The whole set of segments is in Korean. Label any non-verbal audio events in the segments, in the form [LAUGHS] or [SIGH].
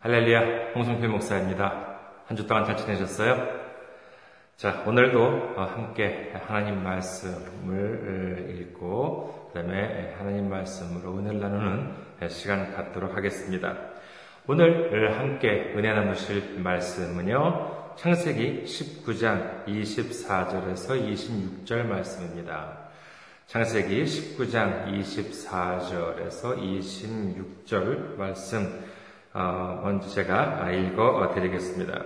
할렐루야, 홍성필 목사입니다. 한 주 동안 잘 지내셨어요? 자, 오늘도 어, 함께 하나님 말씀을 읽고, 그 다음에 하나님 말씀으로 은혜를 나누는 시간 갖도록 하겠습니다. 오늘 함께 은혜 나누실 말씀은요, 창세기 19장 24절에서 26절 말씀입니다. 창세기 19장 24절에서 26절 말씀, 어, 먼저 제가 읽어 드리겠습니다.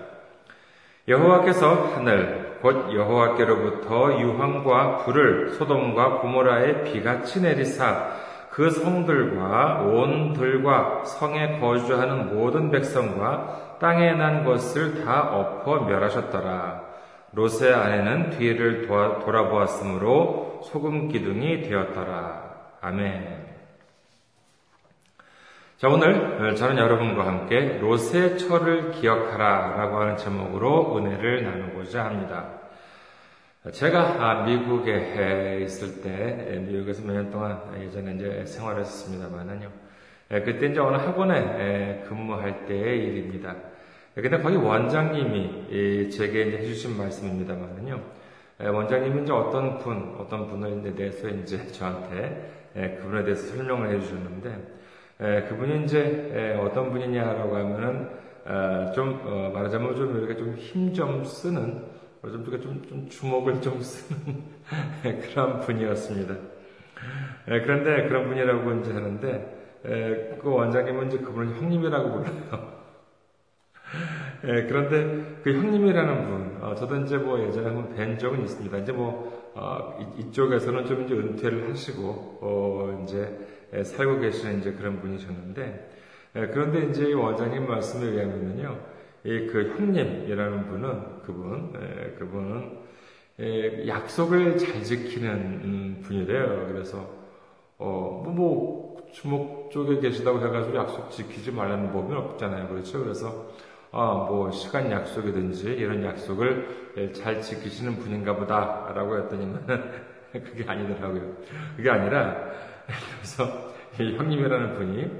여호와께서 하늘 곧 여호와께로부터 유황과 불을 소돔과 고모라에 비같이 내리사 그 성들과 온 들과 성에 거주하는 모든 백성과 땅에 난 것을 다 엎어 멸하셨더라. 롯의 아내는 뒤를 돌아보았으므로 소금 기둥이 되었더라. 아멘. 자, 오늘 저는 여러분과 함께 롯의 철을 기억하라 라고 하는 제목으로 은혜를 나누고자 합니다. 제가 미국에 있을 때, 미국에서 몇 년 동안 예전에 이제 생활했었습니다만은요. 그때 이제 어느 학원에 근무할 때의 일입니다. 근데 거기 원장님이 제게 이제 해주신 말씀입니다만은요. 원장님이 이제 어떤 분, 어떤 분을 이제 내서 이제 저한테 그분에 대해서 설명을 해주셨는데, 에, 그분이 이제 에, 어떤 분이냐라고 하면은 어, 좀 어, 말하자면 좀 이렇게 좀 힘 좀 쓰는 좀, 좀, 좀 주먹을 좀 쓰는 [LAUGHS] 그런 분이었습니다. 에, 그런데 그런 분이라고 이제 하는데 그 원장님은 이제 그분을 형님이라고 불러요. [LAUGHS] 예, 그런데 그 형님이라는 분, 어, 저도 이제 뭐 예전에 한번 뵌 적은 있습니다. 이제 뭐, 어, 이, 쪽에서는 좀 이제 은퇴를 하시고, 어, 이제 예, 살고 계시는 이제 그런 분이셨는데 예, 그런데 이제 이 원장님 말씀에 의하면요, 그 형님이라는 분은 그분 예, 그분은 약속을 잘 지키는 음, 분이래요. 그래서 어뭐 뭐 주목 쪽에 계시다고 해가지고 약속 지키지 말라는 법은 없잖아요. 그렇죠? 그래서 아뭐 시간 약속이든지 이런 약속을 잘 지키시는 분인가 보다라고 했더니만은 [LAUGHS] 그게 아니더라고요. 그게 아니라 그래서 형님이라는 분이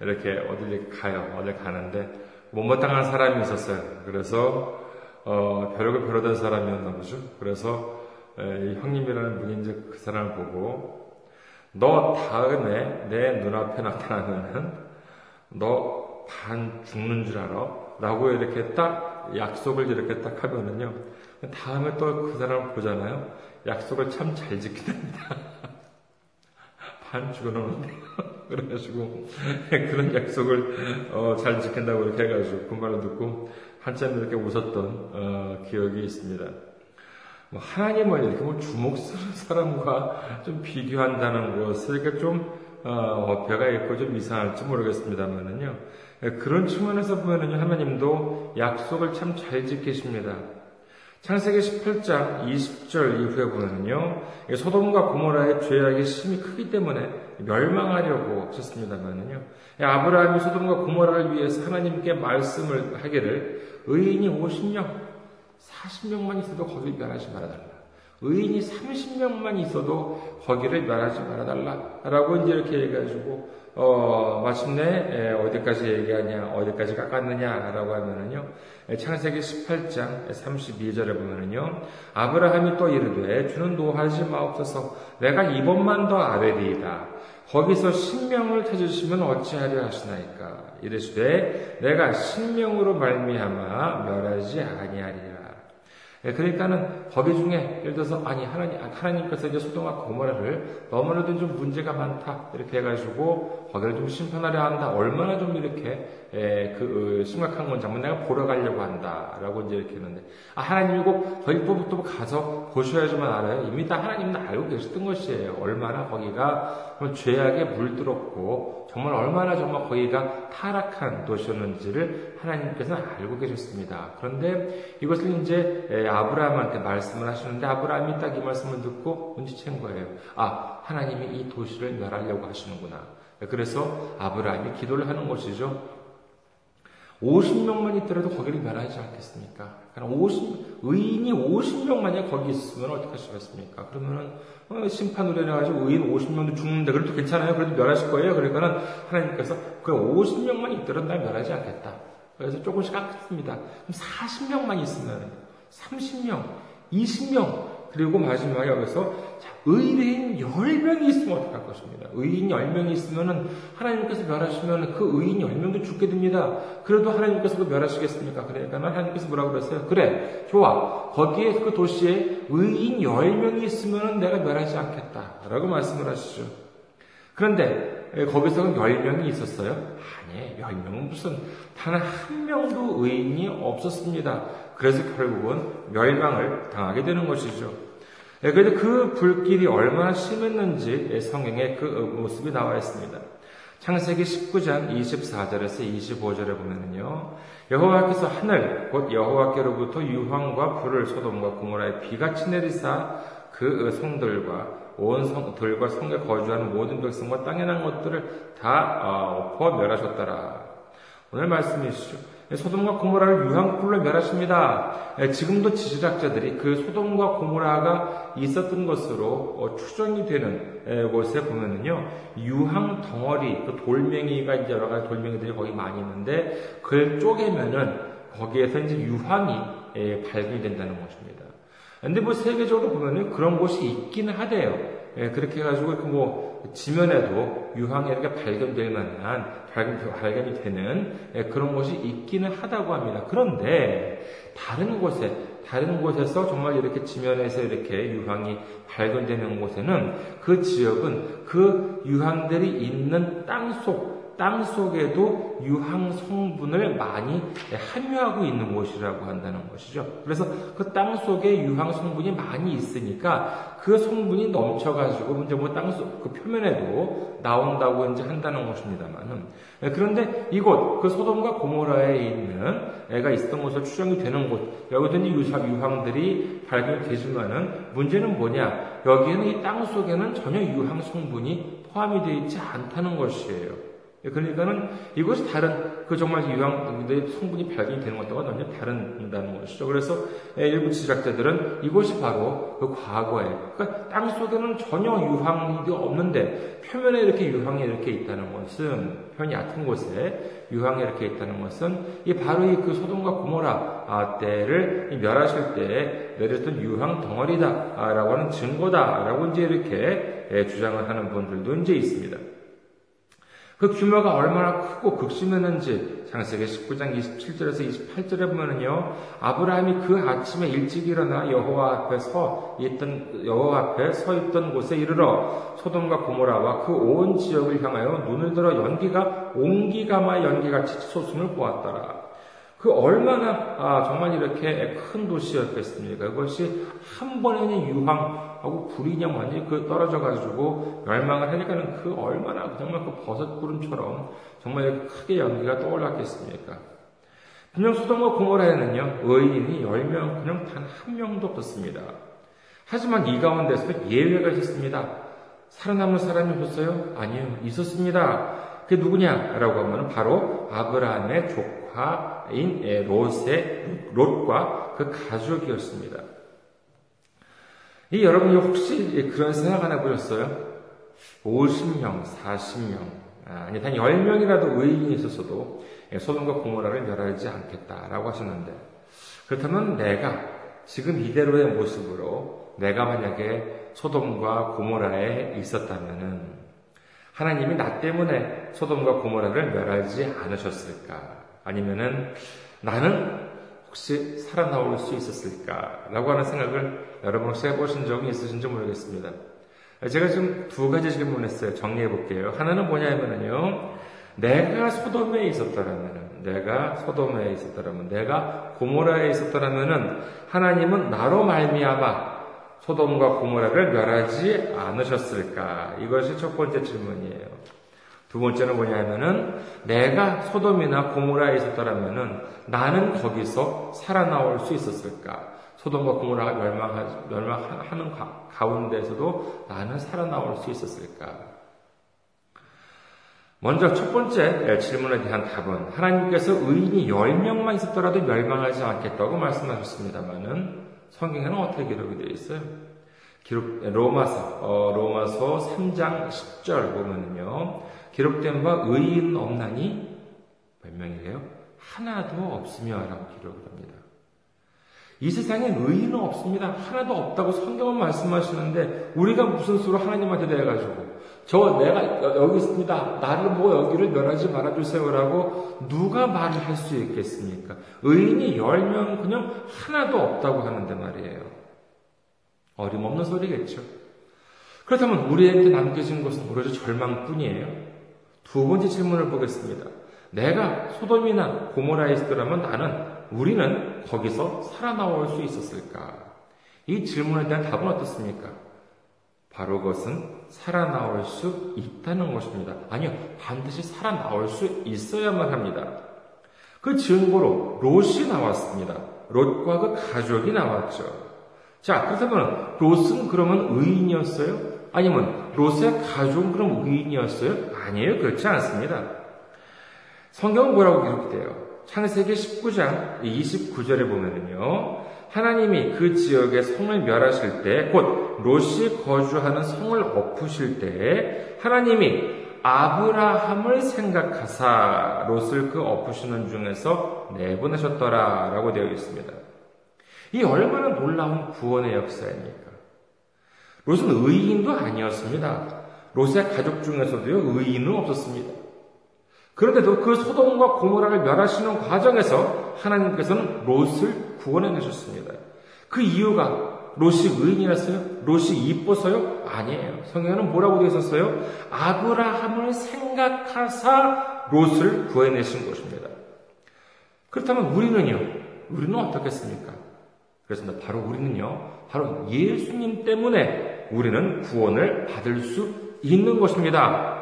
이렇게 어딜 가요. 어딜 가는데 못마땅한 사람이 있었어요. 그래서 어, 벼룩을 벼르던 사람이었나 보죠. 그래서 이 형님이라는 분이 이제 그 사람을 보고 너 다음에 내 눈앞에 나타나면은 너 반 죽는 줄 알아? 라고 이렇게 딱 약속을 이렇게 딱 하면은요. 다음에 또 그 사람을 보잖아요. 약속을 참 잘 지키답니다. [LAUGHS] 반 죽어놓는데. [LAUGHS] 그래가지고, 그런 약속을, 어, 잘 지킨다고 이렇게 해가지고, 그 말을 듣고, 한참 이렇게 웃었던, 어, 기억이 있습니다. 뭐, 하나님을 이렇게 뭐 주목 쓰는 [LAUGHS] 사람과 좀 비교한다는 것을 이렇게 좀, 어, 어폐가 있고 좀 이상할지 모르겠습니다만은요. 그런 측면에서 보면은요, 하나님도 약속을 참 잘 지키십니다. 창세기 18장 20절 이후에 보면요. 소돔과 고모라의 죄악이 심히 크기 때문에 멸망하려고 하셨습니다만요. 아브라함이 소돔과 고모라를 위해서 하나님께 말씀을 하기를 의인이 50명, 40명만 있어도 거기를 멸하지 말아달라. 의인이 30명만 있어도 거기를 멸하지 말아달라. 라고 이제 이렇게 해가지고 어, 마침내 어디까지 얘기하냐, 어디까지 깎았느냐라고 하면은요, 창세기 18장 32절에 보면은요, 아브라함이 또 이르되 주는 노하지 마옵소서, 내가 이번만 더 아뢰리이다. 거기서 신명을 찾으시면 어찌하려 하시나이까? 이르시되 내가 신명으로 말미암아 멸하지 아니하리라. 예, 그러니까는 거기 중에 예를 들어서 아니 하나님 하나님께서 이제 소돔과 고모라를 너무나도 좀 문제가 많다 이렇게 해가지고 거기를 좀 심판하려 한다. 얼마나 좀 이렇게 에, 예, 그 어, 심각한 건장면 내가 보러 가려고 한다라고 이제 이렇게 했는데. 아 하나님이고 거기 또 가서 보셔야지만 알아요. 이미 다 하나님은 알고 계셨던 것이에요. 얼마나 거기가 죄악에 물들었고 정말 얼마나 정말 거기가 타락한 도시였는지를 하나님께서는 알고 계셨습니다. 그런데 이것을 이제 에, 아브라함한테 말씀을 하시는데 아브라함이 딱 이 말씀을 듣고 눈치챈 거예요. 아, 하나님이 이 도시를 멸하려고 하시는구나. 그래서 아브라함이 기도를 하는 것이죠. 50명만 있더라도 거기를 멸하지 않겠습니까? 그럼 50, 의인이 50명만이 거기 있으면 어떻게 하시겠습니까? 그러면은, 어, 심판 우려내가지고 의인 50명도 죽는데, 그래도 괜찮아요. 그래도 멸하실 거예요. 그러니까는 하나님께서 그 50명만 있더라도 날 멸하지 않겠다. 그래서 조금씩 깎습니다. 그럼 40명만 있으면 30명, 20명, 그리고 마지막에 여기서 의뢰인 10명이 있으면 어떡할 것입니다. 의인 10명이 있으면 하나님께서 멸하시면 그 의인 10명도 죽게 됩니다. 그래도 하나님께서 그 멸하시겠습니까? 그러니까 하나님께서 뭐라고 그랬어요? 그래, 좋아. 거기에 그 도시에 의인 10명이 있으면 내가 멸하지 않겠다. 라고 말씀을 하시죠. 그런데 거기서 10명이 있었어요? 아니, 10명은 무슨 단 한 명도 의인이 없었습니다. 그래서 결국은 멸망을 당하게 되는 것이죠. 예, 그런데 그 불길이 얼마나 심했는지 성경에 그 모습이 나와 있습니다. 창세기 19장 24절에서 25절에 보면요 여호와께서 하늘 곧 여호와께로부터 유황과 불을 소돔과 고모라에 비같이 내리사 그 성들과 온 성들과 성에 거주하는 모든 백성과 땅에 난 것들을 다 어, 엎어 멸하셨더라. 오늘 말씀이시죠. 소돔과 고모라를 유황불로 멸하십니다. 예, 지금도 지질학자들이 그 소돔과 고모라가 있었던 것으로 어, 추정이 되는 예, 곳에 보면은요, 유황 덩어리, 그 돌멩이가 이제 여러 가지 돌멩이들이 거기 많이 있는데, 그걸 쪼개면은 거기에서 이제 유황이 예, 발견된다는 것입니다. 근데 뭐 세계적으로 보면은 그런 곳이 있기는 하대요. 그렇게 해가지고 그뭐 지면에도 유황이 이렇게 발견될 만한 발견 이 되는 예, 그런 곳이 있기는 하다고 합니다. 그런데 다른 곳에 다른 곳에서 정말 이렇게 지면에서 이렇게 유황이 발견되는 곳에는 그 지역은 그 유황들이 있는 땅 속, 땅 속에도 유황 성분을 많이 함유하고 있는 곳이라고 한다는 것이죠. 그래서 그 땅 속에 유황 성분이 많이 있으니까 그 성분이 넘쳐가지고 이제 뭐땅속그 표면에도 나온다고 이제 한다는 것입니다만은 그런데 이곳 그 소돔과 고모라에 있는 애가 있었던 곳으로 추정이 되는 곳 여기도 이제 유황들이 발견되지만은 문제는 뭐냐 여기에는 이 땅 속에는 전혀 유황 성분이 포함이 되어 있지 않다는 것이에요. 그러니까는 이것이 다른 그 정말 유황의 성분이 발견이 되는 것과 완전 다른다는 것이죠. 그래서 일부 지질학자들은 이것이 바로 그 과거에 그러니까 땅 속에는 전혀 유황이 없는데 표면에 이렇게 유황이 이렇게 있다는 것은 표면이 얕은 곳에 유황이 이렇게 있다는 것은 이 바로 이 그 소돔과 고모라 때를 멸하실 때 내렸던 유황 덩어리다라고 하는 증거다라고 이제 이렇게 주장을 하는 분들도 이제 있습니다. 그 규모가 얼마나 크고 극심했는지 창세기 19장 27절에서 28절에 보면은요 아브라함이 그 아침에 일찍 일어나 여호와 앞에 서 있던 여호와 앞에 서 있던 곳에 이르러 소돔과 고모라와 그 온 지역을 향하여 눈을 들어 연기가 옹기가마 연기같이 솟음을 보았더라. 그 얼마나 아, 정말 이렇게 큰 도시였겠습니까? 그것이 한 번에는 유황하고 불이 그냥 완전히 그 떨어져 가지고 멸망을 하니까는 그 얼마나 정말 그 버섯 구름처럼 정말 크게 연기가 떠올랐겠습니까? 분명 소돔과 고모라에는요 의인이 10명 그냥 단 한 명도 없었습니다. 하지만 이 가운데서 예외가 있었습니다. 살아남은 사람이 없었어요? 아니요, 있었습니다. 그게 누구냐라고 하면 바로 아브라함의 조카 인 롯의 롯과 그 가족이었습니다. 이 여러분이 혹시 그런 생각 안 해보셨어요? 50명, 40명, 아니 단 10명이라도 의인이 있었어도 소돔과 고모라를 멸하지 않겠다라고 하셨는데 그렇다면 내가 지금 이대로의 모습으로 내가 만약에 소돔과 고모라에 있었다면은 하나님이 나 때문에 소돔과 고모라를 멸하지 않으셨을까? 아니면은 나는 혹시 살아나올 수 있었을까 라고 하는 생각을 여러분 혹시 해보신 적이 있으신지 모르겠습니다. 제가 지금 두 가지 질문을 했어요. 정리해 볼게요. 하나는 뭐냐면요. 내가 소돔에 있었더라면, 내가 소돔에 있었더라면, 내가 고모라에 있었더라면 하나님은 나로 말미암아 소돔과 고모라를 멸하지 않으셨을까? 이것이 첫 번째 질문이에요. 두 번째는 뭐냐면은 내가 소돔이나 고모라에 있었더라면은 나는 거기서 살아나올 수 있었을까? 소돔과 고모라가 멸망하, 멸망하는 가운데서도 나는 살아나올 수 있었을까? 먼저 첫 번째 질문에 대한 답은 하나님께서 의인이 10명만 있었더라도 멸망하지 않겠다고 말씀하셨습니다만은 성경에는 어떻게 기록이 되어 있어요? 기록, 로마서, 어, 로마서 3장 10절 보면요. 기록된 바 의인 없나니 몇 명이래요? 하나도 없으며 라고 기록을 합니다. 이 세상에 의인은 없습니다. 하나도 없다고 성경은 말씀하시는데 우리가 무슨 수로 하나님한테 대해가지고 저 내가 여기 있습니다. 나를 보고 여기를 멸하지 말아주세요라고 누가 말을 할 수 있겠습니까? 의인이 열 명 그냥 하나도 없다고 하는데 말이에요. 어림없는 소리겠죠. 그렇다면 우리에게 남겨진 것은 오로지 절망뿐이에요. 두 번째 질문을 보겠습니다. 내가 소돔이나 고모라에 있더라면 나는 우리는 거기서 살아나올 수 있었을까? 이 질문에 대한 답은 어떻습니까? 바로 그것은 살아나올 수 있다는 것입니다. 아니요, 반드시 살아나올 수 있어야만 합니다. 그 증거로 롯이 나왔습니다. 롯과 그 가족이 나왔죠. 자, 그렇다면 롯은 그러면 의인이었어요? 아니면 롯의 가족은 그럼 의인이었어요? 아니에요, 그렇지 않습니다. 성경은 뭐라고 기록돼요? 창세기 19장 29절에 보면은요, 하나님이 그 지역의 성을 멸하실 때, 곧 롯이 거주하는 성을 엎으실 때, 하나님이 아브라함을 생각하사 롯을 그 엎으시는 중에서 내보내셨더라 라고 되어 있습니다. 이 얼마나 놀라운 구원의 역사입니까? 롯은 의인도 아니었습니다. 롯의 가족 중에서도요, 의인은 없었습니다. 그런데도 그 소돔과 고모라를 멸하시는 과정에서 하나님께서는 롯을 구원해 내셨습니다. 그 이유가 롯이 의인이었어요? 롯이 이뻐서요? 아니에요. 성경에는 뭐라고 되어 있었어요? 아브라함을 생각하사 롯을 구해내신 것입니다. 그렇다면 우리는요? 우리는 어떻겠습니까? 그렇습니다. 바로 우리는요, 바로 예수님 때문에 우리는 구원을 받을 수 있는 것입니다.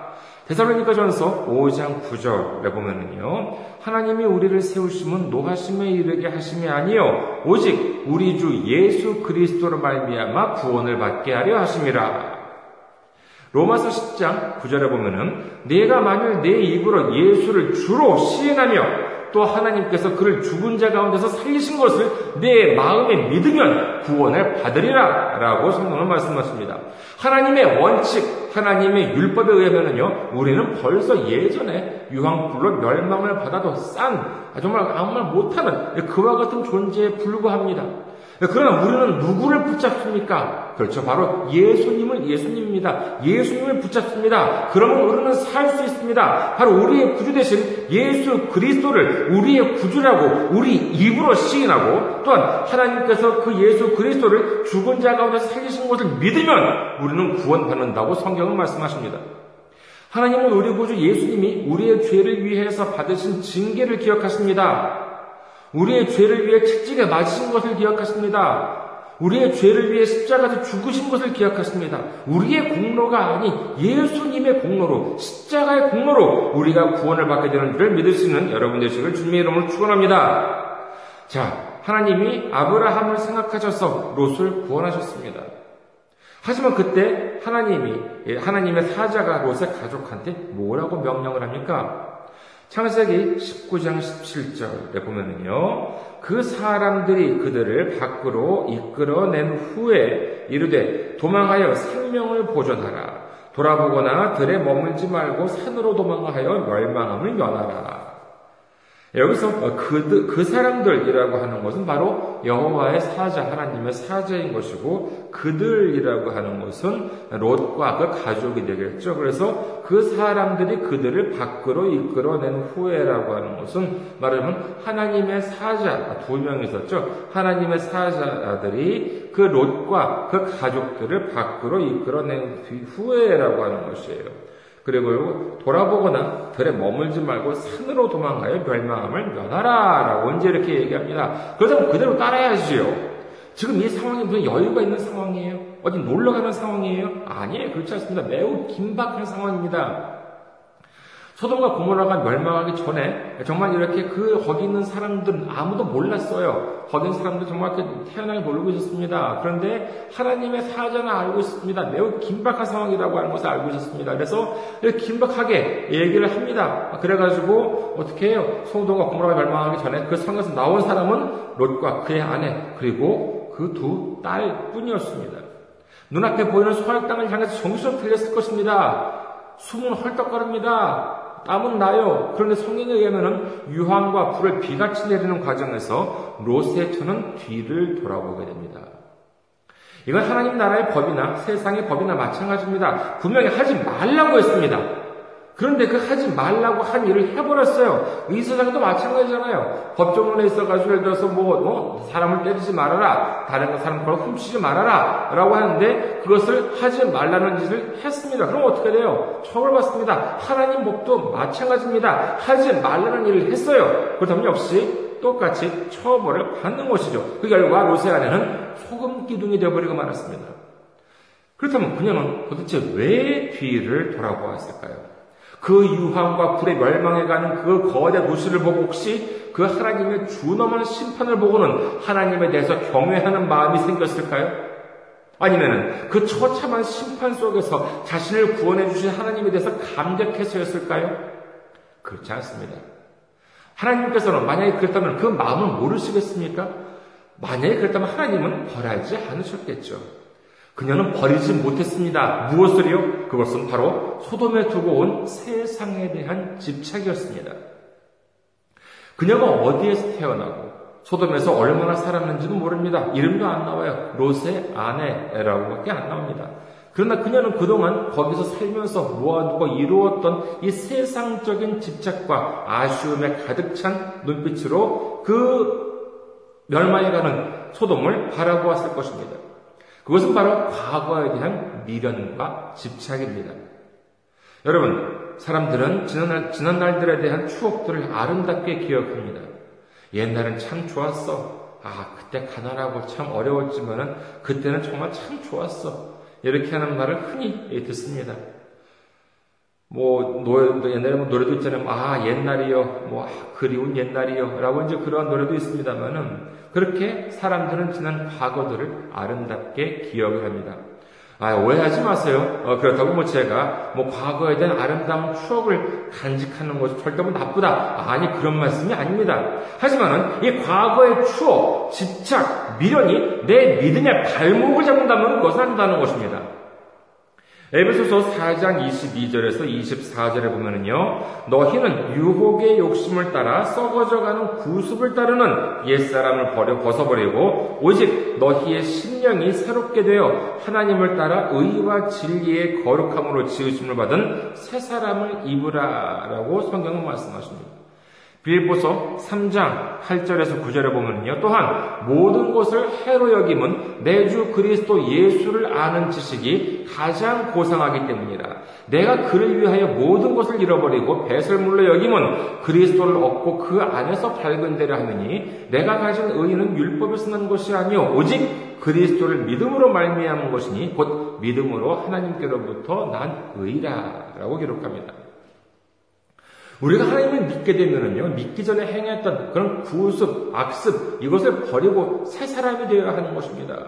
데살로니가 전서 5장 9절에 보면은요, 하나님이 우리를 세우심은 노하심에 이르게 하심이 아니요 오직 우리 주 예수 그리스도로 말미암아 구원을 받게 하려 하심이라. 로마서 10장 9절에 보면은 내가 만일 내 입으로 예수를 주로 시인하며 또 하나님께서 그를 죽은 자 가운데서 살리신 것을 내 마음에 믿으면 구원을 받으리라 라고 성경은 말씀하십니다. 하나님의 원칙, 하나님의 율법에 의하면요, 우리는 벌써 예전에 유황불로 멸망을 받아도 싼, 정말 아무 말 못하는 그와 같은 존재에 불과합니다. 그러나 우리는 누구를 붙잡습니까? 그렇죠. 바로 예수님을 예수님입니다. 예수님을 붙잡습니다. 그러면 우리는 살 수 있습니다. 바로 우리의 구주 되신 예수 그리스도를 우리의 구주라고 우리 입으로 시인하고 또한 하나님께서 그 예수 그리스도를 죽은 자 가운데 살리신 것을 믿으면 우리는 구원받는다고 성경은 말씀하십니다. 하나님은 우리 구주 예수님이 우리의 죄를 위해서 받으신 징계를 기억하십니다. 우리의 죄를 위해 채찍에 맞으신 것을 기억하십니다. 우리의 죄를 위해 십자가에서 죽으신 것을 기억하십니다. 우리의 공로가 아닌 예수님의 공로로 십자가의 공로로 우리가 구원을 받게 되는 줄을 믿을 수 있는 여러분 되시길 주님의 이름으로 축원합니다. 자, 하나님이 아브라함을 생각하셔서 롯을 구원하셨습니다. 하지만 그때 하나님이 하나님의 사자가 롯의 가족한테 뭐라고 명령을 합니까? 창세기 19장 17절에 보면은요, 그 사람들이 그들을 밖으로 이끌어낸 후에 이르되 도망하여 생명을 보존하라. 돌아보거나 들에 머물지 말고 산으로 도망하여 멸망함을 면하라. 여기서 그, 그 사람들이라고 하는 것은 바로 여호와의 사자, 하나님의 사자인 것이고 그들이라고 하는 것은 롯과 그 가족이 되겠죠. 그래서 그 사람들이 그들을 밖으로 이끌어낸 후에라고 하는 것은 말하면 하나님의 사자, 두 명 있었죠. 하나님의 사자들이 그 롯과 그 가족들을 밖으로 이끌어낸 후에라고 하는 것이에요. 그리고 돌아보거나 들에 머물지 말고 산으로 도망가요 멸망함을 면하라 라고 언제 이렇게 얘기합니다. 그렇다면 그대로 따라야지요. 지금 이 상황이 무슨 여유가 있는 상황이에요? 어디 놀러 가는 상황이에요? 아니에요. 그렇지 않습니다. 매우 긴박한 상황입니다. 소돔과 고모라가 멸망하기 전에 정말 이렇게 그 거기 있는 사람들은 아무도 몰랐어요. 거기 있는 사람들 정말 태어나게 모르고 있었습니다. 그런데 하나님의 사자는 알고 있습니다. 매우 긴박한 상황이라고 하는 것을 알고 있었습니다. 그래서 긴박하게 얘기를 합니다. 그래가지고 어떻게 해요? 소돔과 고모라가 멸망하기 전에 그 성에서 나온 사람은 롯과 그의 아내 그리고 그 두 딸뿐이었습니다. 눈앞에 보이는 소활 땅을 향해서 정신없 들렸을 것입니다. 숨은 헐떡거립니다. 땀은 나요. 그런데 성경에 의하면 유황과 불을 비같이 내리는 과정에서 롯의 처는 뒤를 돌아보게 됩니다. 이건 하나님 나라의 법이나 세상의 법이나 마찬가지입니다. 분명히 하지 말라고 했습니다. 그런데 그 하지 말라고 한 일을 해버렸어요. 이 세상도 마찬가지잖아요. 법조문에 있어가지고 예를 들어서 뭐, 어, 사람을 때리지 말아라. 다른 사람 걸 훔치지 말아라. 라고 하는데 그것을 하지 말라는 짓을 했습니다. 그럼 어떻게 돼요? 처벌받습니다. 하나님 법도 마찬가지입니다. 하지 말라는 일을 했어요. 그렇다면 역시 똑같이 처벌을 받는 것이죠. 그 결과 로세 아내는 소금 기둥이 되어버리고 말았습니다. 그렇다면 그녀는 도대체 왜 뒤를 돌아보았을까요? 그 유황과 불에 멸망해가는 그 거대 도시를 보고 혹시 그 하나님의 준엄한 심판을 보고는 하나님에 대해서 경외하는 마음이 생겼을까요? 아니면 그 처참한 심판 속에서 자신을 구원해 주신 하나님에 대해서 감격해서였을까요? 그렇지 않습니다. 하나님께서는 만약에 그랬다면 그 마음을 모르시겠습니까? 만약에 그랬다면 하나님은 벌하지 않으셨겠죠. 그녀는 버리지 못했습니다. 무엇을요? 그것은 바로 소돔에 두고 온 세상에 대한 집착이었습니다. 그녀가 어디에서 태어나고 소돔에서 얼마나 살았는지도 모릅니다. 이름도 안 나와요. 롯의 아내라고밖에 안 나옵니다. 그러나 그녀는 그동안 거기서 살면서 모아두고 이루었던 이 세상적인 집착과 아쉬움에 가득 찬 눈빛으로 그 멸망해 가는 소돔을 바라보았을 것입니다. 그것은 바로 과거에 대한 미련과 집착입니다. 여러분, 사람들은 지난, 지난 날들에 대한 추억들을 아름답게 기억합니다. 옛날은 참 좋았어. 아, 그때 가난하고 참 어려웠지만은 그때는 정말 참 좋았어. 이렇게 하는 말을 흔히 듣습니다. 뭐, 노래, 옛날에 뭐 노래도 있잖아요. 아, 옛날이요. 뭐, 아, 그리운 옛날이요. 라고 이제 그러한 노래도 있습니다만은 그렇게 사람들은 지난 과거들을 아름답게 기억을 합니다. 아, 오해하지 마세요. 어, 그렇다고 뭐 제가 뭐 과거에 대한 아름다운 추억을 간직하는 것이 절대 뭐 나쁘다. 아니, 그런 말씀이 아닙니다. 하지만은 이 과거의 추억, 집착, 미련이 내 믿음의 발목을 잡는다면 그것은 안다는 것입니다. 에베소서 4장 22절에서 24절에 보면은요, 너희는 유혹의 욕심을 따라 썩어져가는 구습을 따르는 옛사람을 버려 벗어버리고, 오직 너희의 심령이 새롭게 되어 하나님을 따라 의와 진리의 거룩함으로 지으심을 받은 새 사람을 입으라 라고 성경은 말씀하십니다. 빌보서 3장 8절에서 9절에 보면요. 또한 모든 것을 해로 여김은 내 주 그리스도 예수를 아는 지식이 가장 고상하기 때문이라. 내가 그를 위하여 모든 것을 잃어버리고 배설물로 여김은 그리스도를 얻고 그 안에서 밝은 데를 하느니 내가 가진 의인은 율법에서 난 것이 아니요 오직 그리스도를 믿음으로 말미암은 것이니 곧 믿음으로 하나님께로부터 난 의라라고 기록합니다. 우리가 하나님을 믿게 되면은요, 믿기 전에 행했던 그런 구습, 악습, 이것을 버리고 새 사람이 되어야 하는 것입니다.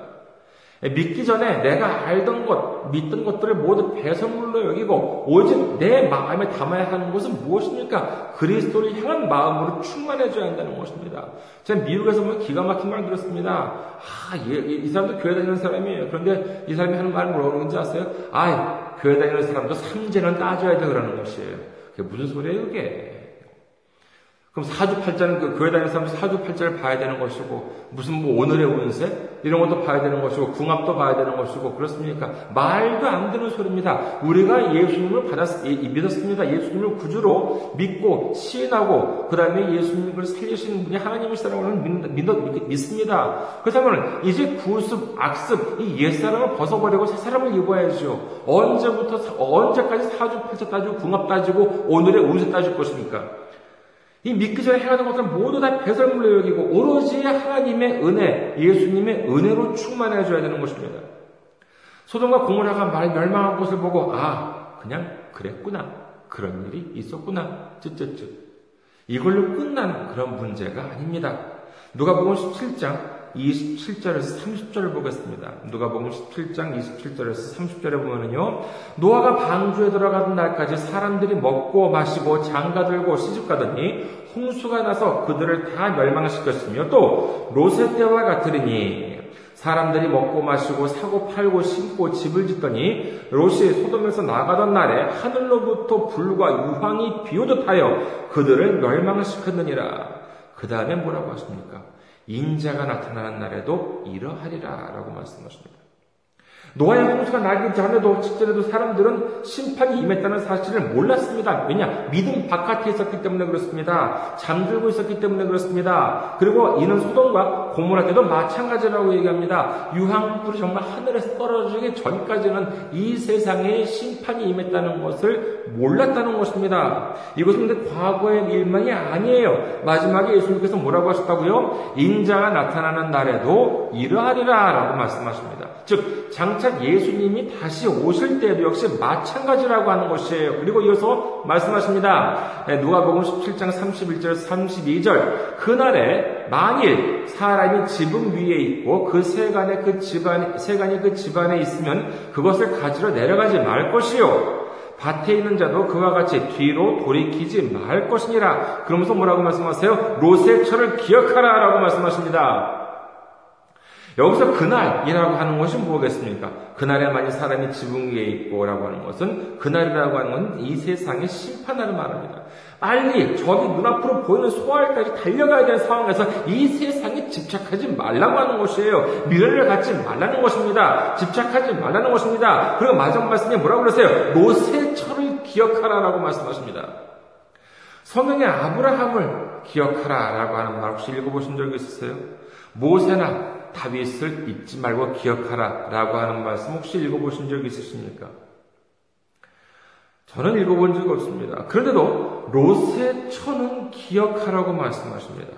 믿기 전에 내가 알던 것, 믿던 것들을 모두 배선물로 여기고, 오직 내 마음에 담아야 하는 것은 무엇입니까? 그리스도를 향한 마음으로 충만해져야 한다는 것입니다. 제가 미국에서 뭐 기가 막힌 말 들었습니다. 아, 이, 이 사람도 교회 다니는 사람이에요. 그런데 이 사람이 하는 말은 뭐라고 그러는지 아세요? 아, 교회 다니는 사람도 삼재는 따져야 돼, 그러는 것이에요. 그게 무슨 소리예요, 그게? 그럼 사주팔자는 그 교회 다니는 사람이 사주팔자를 봐야 되는 것이고, 무슨 뭐 오늘의 운세? 이런 것도 봐야 되는 것이고, 궁합도 봐야 되는 것이고, 그렇습니까? 말도 안 되는 소리입니다. 우리가 예수님을 받았, 믿었습니다. 예수님을 구주로 믿고, 시인하고, 그 다음에 예수님을 살리시는 분이 하나님이시라고 믿, 믿, 믿습니다. 그렇다면, 이제 구습, 악습, 이 옛 사람을 벗어버리고 새 사람을 입어야죠. 언제부터, 언제까지 사주팔자 따지고, 궁합 따지고, 오늘의 운세 따질 것입니까? 이 믿기 전에 행하는 것들은 모두 다 배설물로 여기고 오로지 하나님의 은혜, 예수님의 은혜로 충만해져야 되는 것입니다. 소돔과 고모라가 말 멸망한 것을 보고 아 그냥 그랬구나 그런 일이 있었구나 쯧쯧쯧 이걸로 끝난 그런 문제가 아닙니다. 누가 보면 17장 27절에서 30절을 보겠습니다. 누가 보면 17장 27절에서 30절에 보면은요. 노아가 방주에 들어가던 날까지 사람들이 먹고 마시고 장가 들고 시집 가더니 홍수가 나서 그들을 다 멸망시켰으며 또 로세 때와 같으리니 사람들이 먹고 마시고 사고 팔고 심고 집을 짓더니 롯이 소돔에서 나가던 날에 하늘로부터 불과 유황이 비오듯 하여 그들을 멸망시켰느니라. 그 다음에 뭐라고 하십니까? 인자가 나타나는 날에도 이러하리라 라고 말씀하십니다. 노아의 홍수가 나기 전에도 직전에도 사람들은 심판이 임했다는 사실을 몰랐습니다. 왜냐? 믿음 바깥에 있었기 때문에 그렇습니다. 잠들고 있었기 때문에 그렇습니다. 그리고 이는 소돔과 고모라 때도 마찬가지라고 얘기합니다. 유황불이 정말 하늘에서 떨어지기 전까지는 이 세상에 심판이 임했다는 것을 몰랐다는 것입니다. 이것은 근데 과거의 일만이 아니에요. 마지막에 예수님께서 뭐라고 하셨다고요? 인자가 나타나는 날에도 이러하리라 라고 말씀하십니다. 즉, 장차 예수님이 다시 오실 때도 역시 마찬가지라고 하는 것이에요. 그리고 이어서 말씀하십니다. 네, 누가복음 17장 31절 32절 그날에 만일 사람이 지붕 위에 있고 그 세간에 그 집안 세간이 그 집안에 있으면 그것을 가지러 내려가지 말 것이요 밭에 있는 자도 그와 같이 뒤로 돌이키지 말 것이니라. 그러면서 뭐라고 말씀하세요? 철을 기억하라 라고 말씀하십니다. 여기서 그날이라고 하는 것이 무엇겠습니까? 그날에 만약 사람이 지붕 위에 있고라고 하는 것은 그날이라고 하는 것은 이 세상의 심판하는 말입니다. 빨리 저기 눈앞으로 보이는 소알까지 달려가야 되는 상황에서 이 세상에 집착하지 말라고 하는 것이에요. 미래를 갖지 말라는 것입니다. 집착하지 말라는 것입니다. 그리고 마지막 말씀에 뭐라고 그러세요? 노세철을 기억하라라고 말씀하십니다. 성경의 아브라함을 기억하라라고 하는 말 혹시 읽어보신 적이 있으세요? 모세나 다윗을 잊지 말고 기억하라 라고 하는 말씀 혹시 읽어보신 적 있으십니까? 저는 읽어본 적 없습니다. 그런데도 롯의 처는 기억하라고 말씀하십니다.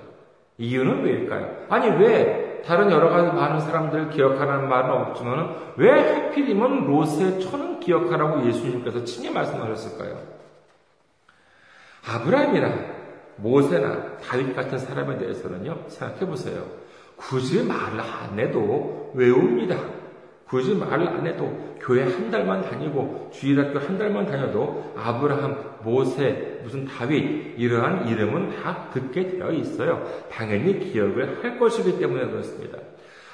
이유는 왜일까요? 아니, 왜 다른 여러 가지 많은 사람들을 기억하라는 말은 없지만 왜 하필이면 롯의 처는 기억하라고 예수님께서 친히 말씀하셨을까요? 아브라함이나 모세나 다윗 같은 사람에 대해서는요, 생각해 보세요. 굳이 말을 안 해도 외웁니다. 굳이 말을 안 해도 교회 한 달만 다니고 주일학교 한 달만 다녀도 아브라함, 모세, 무슨 다윗 이러한 이름은 다 듣게 되어 있어요. 당연히 기억을 할 것이기 때문에 그렇습니다.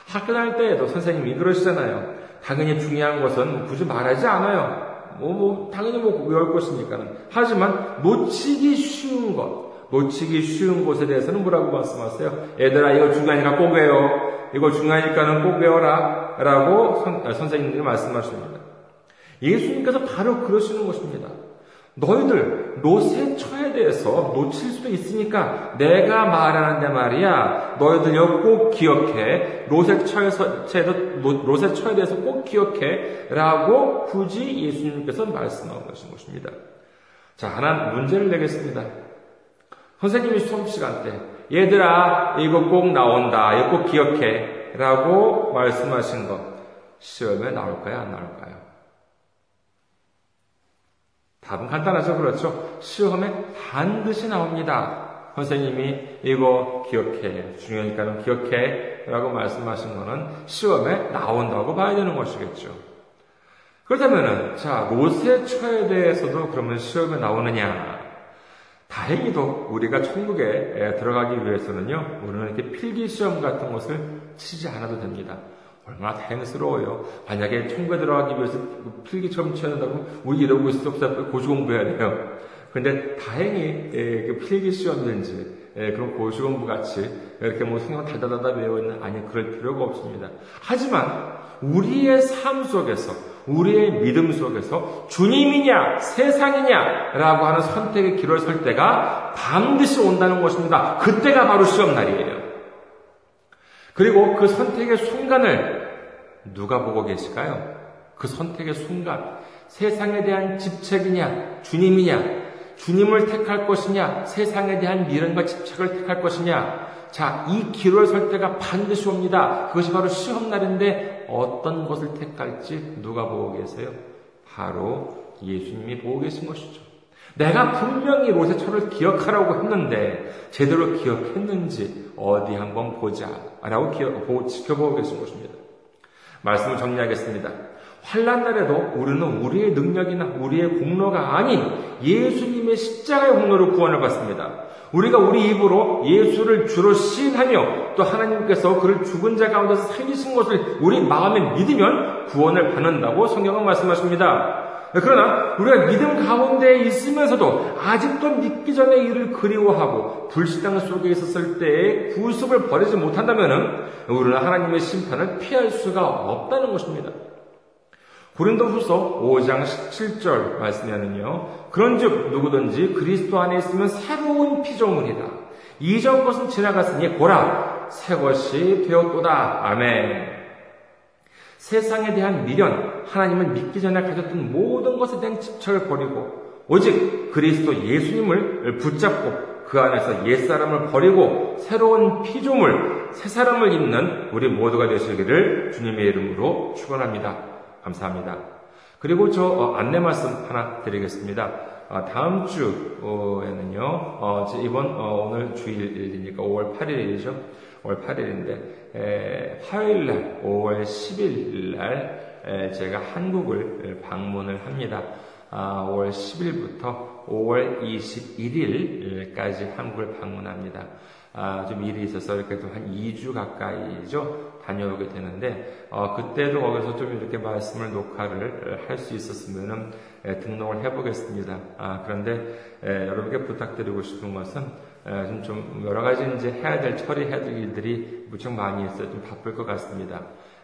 학교 다닐 때에도 선생님이 그러시잖아요. 당연히 중요한 것은 굳이 말하지 않아요. 뭐, 뭐, 당연히 뭐 외울 것이니까는. 하지만 놓치기 쉬운 것, 놓치기 쉬운 곳에 대해서는 뭐라고 말씀하세요? 얘들아, 이거 중요하니까 꼭 외워. 이거 중요하니까는 꼭 외워라. 라고 선, 아, 선생님들이 말씀하십니다. 예수님께서 바로 그러시는 것입니다. 너희들 노세처에 대해서 놓칠 수도 있으니까 내가 말하는데 말이야 너희들 이거 꼭 기억해 노세처에서 노세처에 대해서 꼭 기억해라고 굳이 예수님께서 말씀하고 계신 것입니다. 자 하나 문제를 내겠습니다. 선생님이 수업 시간 때 얘들아 이거 꼭 나온다 이거 꼭 기억해 라고 말씀하신 것 시험에 나올까요 안 나올까요? 답은 간단하죠 그렇죠? 시험에 반드시 나옵니다. 선생님이 이거 기억해 중요하니까는 기억해 라고 말씀하신 거는 시험에 나온다고 봐야 되는 것이겠죠. 그렇다면은 자 롯의 처에 대해서도 그러면 시험에 나오느냐 다행히도 우리가 천국에 들어가기 위해서는요, 우리는 이렇게 필기 시험 같은 것을 치지 않아도 됩니다. 얼마나 다행스러워요. 만약에 천국에 들어가기 위해서 필기 시험 쳐야 된다고 우리 이러고 있을 수 없어 고시 공부해야 돼요. 근데 다행히 그 필기 시험인지 그런 고시 공부 같이 이렇게 뭐 성경 달달달달 외워있는 아니 그럴 필요가 없습니다. 하지만 우리의 삶 속에서 우리의 믿음 속에서 주님이냐 세상이냐 라고 하는 선택의 길을 설 때가 반드시 온다는 것입니다. 그때가 바로 시험 날이에요. 그리고 그 선택의 순간을 누가 보고 계실까요? 그 선택의 순간 세상에 대한 집착이냐 주님이냐 주님을 택할 것이냐 세상에 대한 미련과 집착을 택할 것이냐 자, 이 기로에 설 때가 반드시 옵니다. 그것이 바로 시험날인데 어떤 것을 택할지 누가 보고 계세요? 바로 예수님이 보고 계신 것이죠. 내가 분명히 로세처를 기억하라고 했는데 제대로 기억했는지 어디 한번 보자 라고 기억, 지켜보고 계신 것입니다. 말씀을 정리하겠습니다. 환란 날에도 우리는 우리의 능력이나 우리의 공로가 아닌 예수님의 십자가의 공로로 구원을 받습니다. 우리가 우리 입으로 예수를 주로 시인하며 또 하나님께서 그를 죽은 자 가운데서 살리신 것을 우리 마음에 믿으면 구원을 받는다고 성경은 말씀하십니다. 그러나 우리가 믿음 가운데 있으면서도 아직도 믿기 전에 이를 그리워하고 불신앙 속에 있었을 때의 구습을 버리지 못한다면 우리는 하나님의 심판을 피할 수가 없다는 것입니다. 고린도 후서 5장 17절 말씀에는요, 그런 즉, 누구든지 그리스도 안에 있으면 새로운 피조물이다. 이전 것은 지나갔으니, 보라, 새 것이 되었도다. 아멘. 세상에 대한 미련, 하나님을 믿기 전에 가졌던 모든 것에 대한 집착을 버리고, 오직 그리스도 예수님을 붙잡고 그 안에서 옛사람을 버리고 새로운 피조물, 새 사람을 입는 우리 모두가 되시기를 주님의 이름으로 축원합니다. 감사합니다. 그리고 저 어, 안내 말씀 하나 드리겠습니다. 아, 다음 주에는요, 어, 이번 어, 오늘 주일이니까 5월 8일이죠. 5월 8일인데 화요일 날 5월 10일 날 제가 한국을 방문을 합니다. 5월 아, 10일부터 5월 21일까지 한국을 방문합니다. 아, 좀 일이 있어서 이렇게 한 2주 가까이죠. 다녀오게 되는데, 어, 그때도 거기서 좀 이렇게 말씀을 녹화를 할 수 있었으면 에, 등록을 해보겠습니다. 아, 그런데 에, 여러분께 부탁드리고 싶은 것은 에, 좀, 좀 여러 가지 이제 해야 될, 처리해야 될 일들이 무척 많이 있어요. 좀 바쁠 것 같습니다.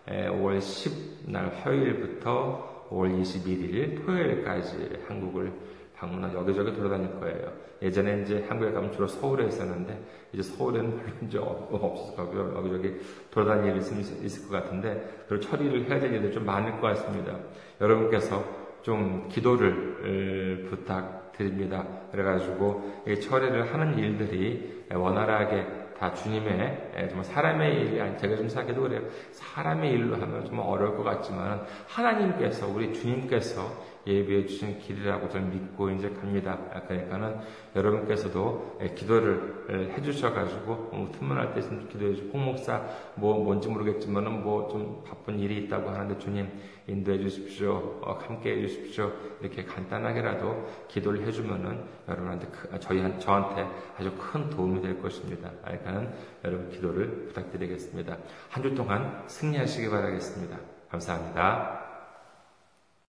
5월 10날 화요일부터 5월 21일 토요일까지 한국을 방문하 여기저기 돌아다닐 거예요. 예전에 이제 한국에 가면 주로 서울에 있었는데 이제 서울에는 별로 이제 없어서 거기 여기저기 돌아다닐 일이 있을 것 같은데 그리고 처리를 해야 될 일이 좀 많을 것 같습니다. 여러분께서 좀 기도를 부탁드립니다. 그래가지고 처리를 하는 일들이 원활하게 다 주님의 정말 사람의 일이 아니 제가 좀 생각해도 그래요. 사람의 일로 하면 좀 어려울 것 같지만 하나님께서 우리 주님께서 예비해 주신 길이라고 저는 믿고 이제 갑니다. 그러니까는 여러분께서도 기도를 해주셔가지고 틈문할 때 기도해 주고 홍목사 뭐 뭔지 모르겠지만은 뭐 좀 바쁜 일이 있다고 하는데 주님 인도해 주십시오. 어, 함께 해 주십시오. 이렇게 간단하게라도 기도를 해주면은 여러분한테 아, 저희 저한테 아주 큰 도움이 될 것입니다. 그러니까는 여러분 기도를 부탁드리겠습니다. 한 주 동안 승리하시기 바라겠습니다. 감사합니다.